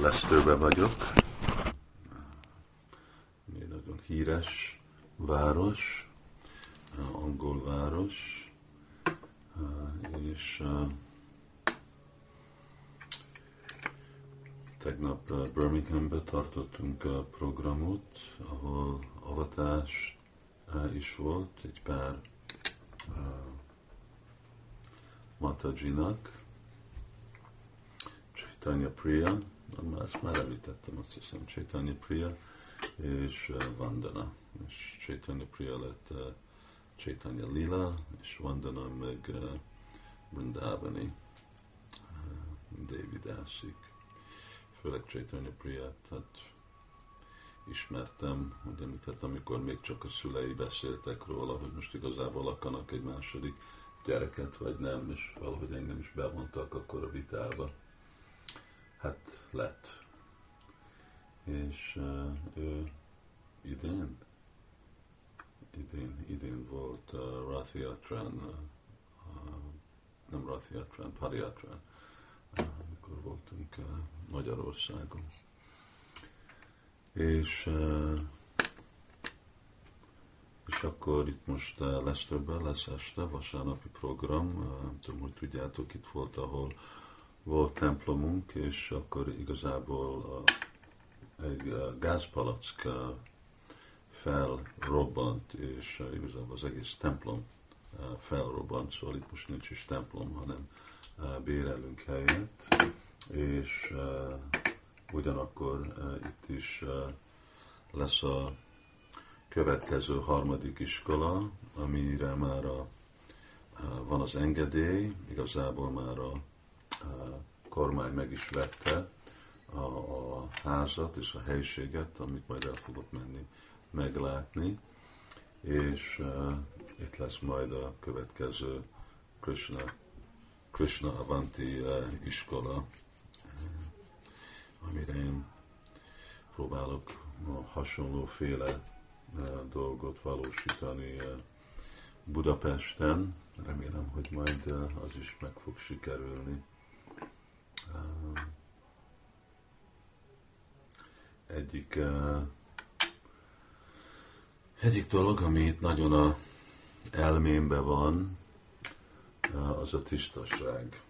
Leicesterbe vagyok, egy nagyon híres város, angol város, és tegnap Birminghambe tartottunk a programot, ahol avatás is volt, egy pár Matajinak, Chaitanya Priya, ezt már említettem, azt hiszem, Chaitanya Priya és Vandana. És Chaitanya Priya lett Chaitanya Lila, és Vandana meg Vrindavani, David Ászik. Főleg Chaitanya Priya, tehát ismertem, hogy említettem, amikor még csak a szülei beszéltek róla, hogy most igazából akanak egy második gyereket, vagy nem, és valahogy engem is bevontak akkor a vitába. Hát lett. És uh, ő idén, idén, idén volt uh, Rathi Yatran, uh, uh, nem Rathi Yatran, Pariatran, uh, amikor voltunk uh, Magyarországon. És uh, és akkor itt most lesz többen, lesz este, vasárnapi program, nem tudom, hogy tudjátok, itt volt, ahol volt templomunk, és akkor igazából egy gázpalack felrobbant, és igazából az egész templom felrobbant, szóval itt most nincs is templom, hanem bérelünk helyet, és ugyanakkor itt is lesz a következő harmadik iskola, amire már a, van az engedély, igazából már a, a kormány meg is vette a, a házat és a helyiséget, amit majd el fogok menni meglátni, és uh, itt lesz majd a következő Krishna, Krishna Avanti uh, iskola, uh, amire én próbálok hasonlóféle dolgot valósítani Budapesten. Remélem, hogy majd az is meg fog sikerülni. Egyik, egyik dolog, ami itt nagyon a elmémbe van, az a tisztaság.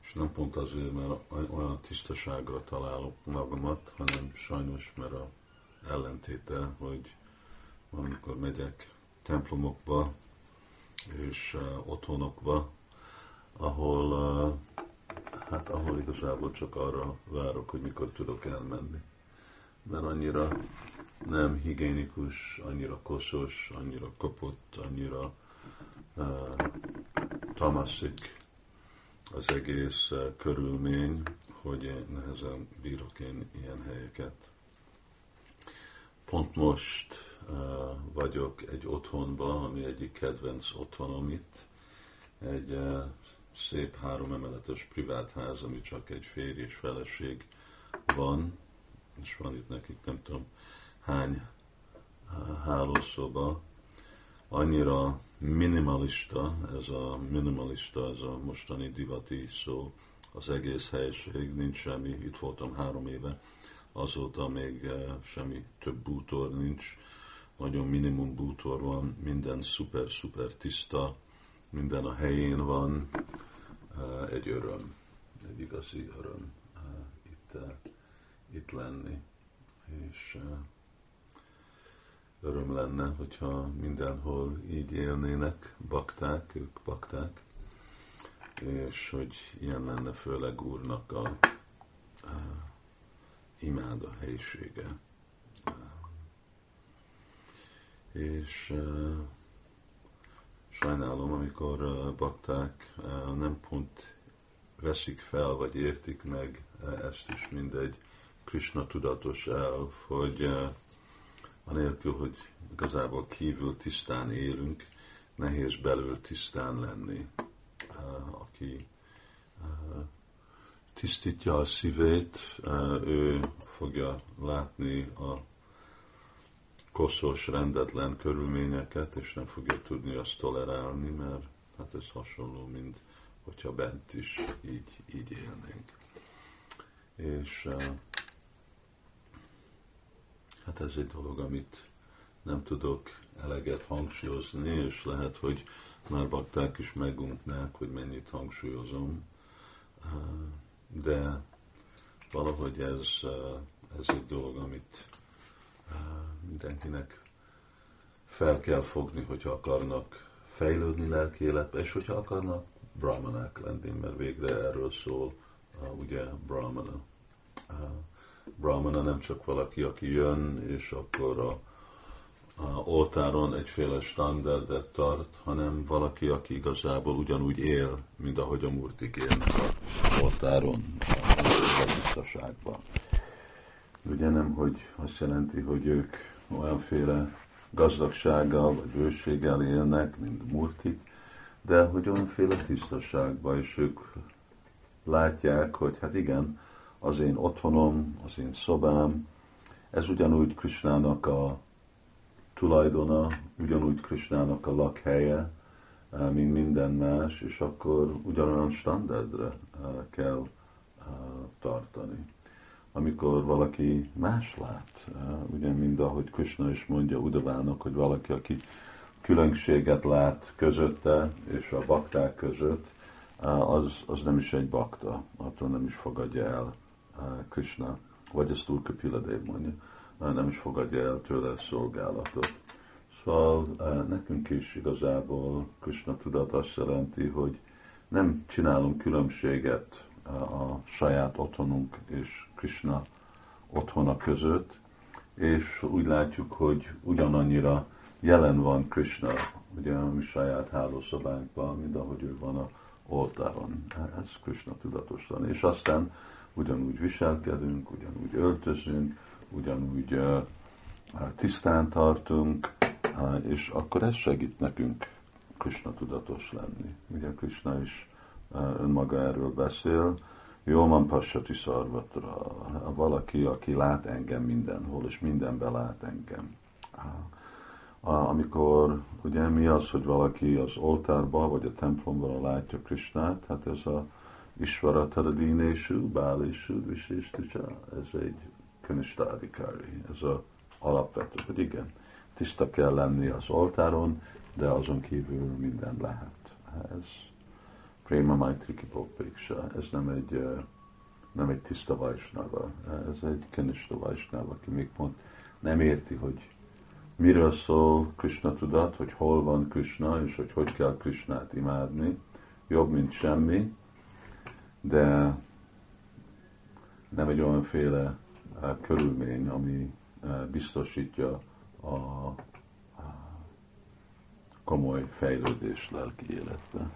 És nem pont azért, mert olyan tisztaságra találok magamat, hanem sajnos, mert a ellentéte, hogy amikor megyek templomokba és uh, otthonokba, ahol, uh, hát ahol igazából csak arra várok, hogy mikor tudok elmenni. Mert annyira nem higiénikus, annyira koszos, annyira kopott, annyira uh, tamaszik az egész uh, körülmény, hogy én nehezen bírok én ilyen helyeket. Pont most uh, vagyok egy otthonban, ami egyik kedvenc otthonom itt. Egy uh, szép három emeletes privát ház, ami csak egy férj és feleség van, és van itt nekik nem tudom hány hálószoba. Annyira minimalista, ez a minimalista, ez a mostani divati szó, az egész helység, nincs semmi, itt voltam három éve, azóta még eh, semmi több bútor nincs, nagyon minimum bútor van, minden szuper-szuper tiszta, minden a helyén van, eh, egy öröm, egy igazi öröm eh, itt, itt lenni. És öröm lenne, hogyha mindenhol így élnének bakták, ők bakták, és hogy ilyen lenne főleg Úrnak a, a imád a helyisége. És sajnálom, amikor bakták nem pont veszik fel, vagy értik meg ezt is mindegy Krishna tudatos elv, hogy uh, anélkül, hogy igazából kívül tisztán élünk, nehéz belül tisztán lenni. Uh, aki uh, tisztítja a szívét, ő fogja látni a koszos, rendetlen körülményeket, és nem fogja tudni azt tolerálni, mert hát ez hasonló, mint hogyha bent is így, így élnénk. És hát ez egy dolog, amit nem tudok eleget hangsúlyozni, és lehet, hogy már bakták is megunknák, hogy mennyit hangsúlyozom, de valahogy ez, ez egy dolog, amit mindenkinek fel kell fogni, hogyha akarnak fejlődni lelki életbe, és hogyha akarnak brahmanák lenni, mert végre erről szól ugye brahmana. Brahmana nem csak valaki, aki jön, és akkor a, a oltáron egyféle standardet tart, hanem valaki, aki igazából ugyanúgy él, mint ahogy a murtik élnek a oltáron, a tisztaságban. Ugye nem, hogy azt jelenti, hogy ők olyanféle gazdagsággal vagy bőséggel élnek, mint murtik, de hogy olyanféle tisztaságban, és ők látják, hogy hát igen, az én otthonom, az én szobám, ez ugyanúgy Krisnának a tulajdona, ugyanúgy Krisnának a lakhelye, eh, mint minden más, és akkor ugyanolyan standardra eh, kell eh, tartani. Amikor valaki más lát, ugye mind ahogy Krishna is mondja Udavának, hogy valaki, aki különbséget lát közötte és a bakták között, az, az nem is egy bakta, attól nem is fogadja el Krishna, vagy ezt túl Kapiladev mondja, nem is fogadja el tőle a szolgálatot. Szóval nekünk is igazából Krishna tudat azt jelenti, hogy nem csinálunk különbséget a saját otthonunk és Krishna otthona között, és úgy látjuk, hogy ugyanannyira jelen van Krishna, ugye a mi saját hálószobánkban, mint ahogy ő van a oltáron. Ez Krishna tudatostan. És aztán ugyanúgy viselkedünk, ugyanúgy öltözünk, ugyanúgy uh, tisztán tartunk, és akkor ez segít nekünk Krishna tudatos lenni. Ugye Krishna is önmaga erről beszél, jó van passati szarvatra, valaki, aki lát engem mindenhol, és mindenben lát engem amikor ugye mi az, hogy valaki az oltárba vagy a templomban látja Krisnát, hát ez a Isvara Taradinésű, Bálésű, Visésticsa, ez egy könyvstádikári, ez a alapvető, hogy igen, tiszta kell lenni az oltáron, de azon kívül minden lehet. Ez Prema Maitriki Bhokpéksa, ez nem egy, nem egy tiszta vajsnava, ez egy kenista vajsnava, aki még pont nem érti, hogy miről szól Krishna tudat, hogy hol van Krishna, és hogy hogy kell Krishnát imádni. Jobb, mint semmi, de nem egy olyanféle uh, körülmény, ami uh, biztosítja a, komoly fejlődés lelki életbe.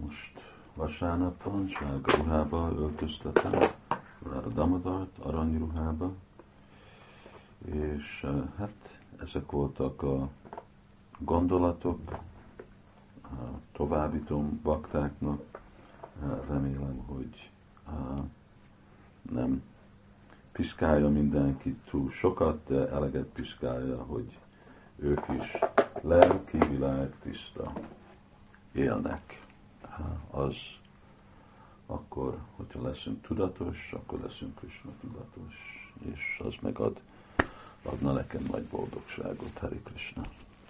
Most vasárnap van, sárga ruhába öltöztetem, a Damadart aranyruhába, és hát ezek voltak a gondolatok, továbbítom baktáknak, remélem, hogy nem piszkálja mindenki túl sokat, de eleget piszkálja, hogy ők is lelki világ tiszta élnek. Az akkor, hogyha leszünk tudatos, akkor leszünk Krishna tudatos, és az megad adna nekem nagy boldogságot, Hari Krishna.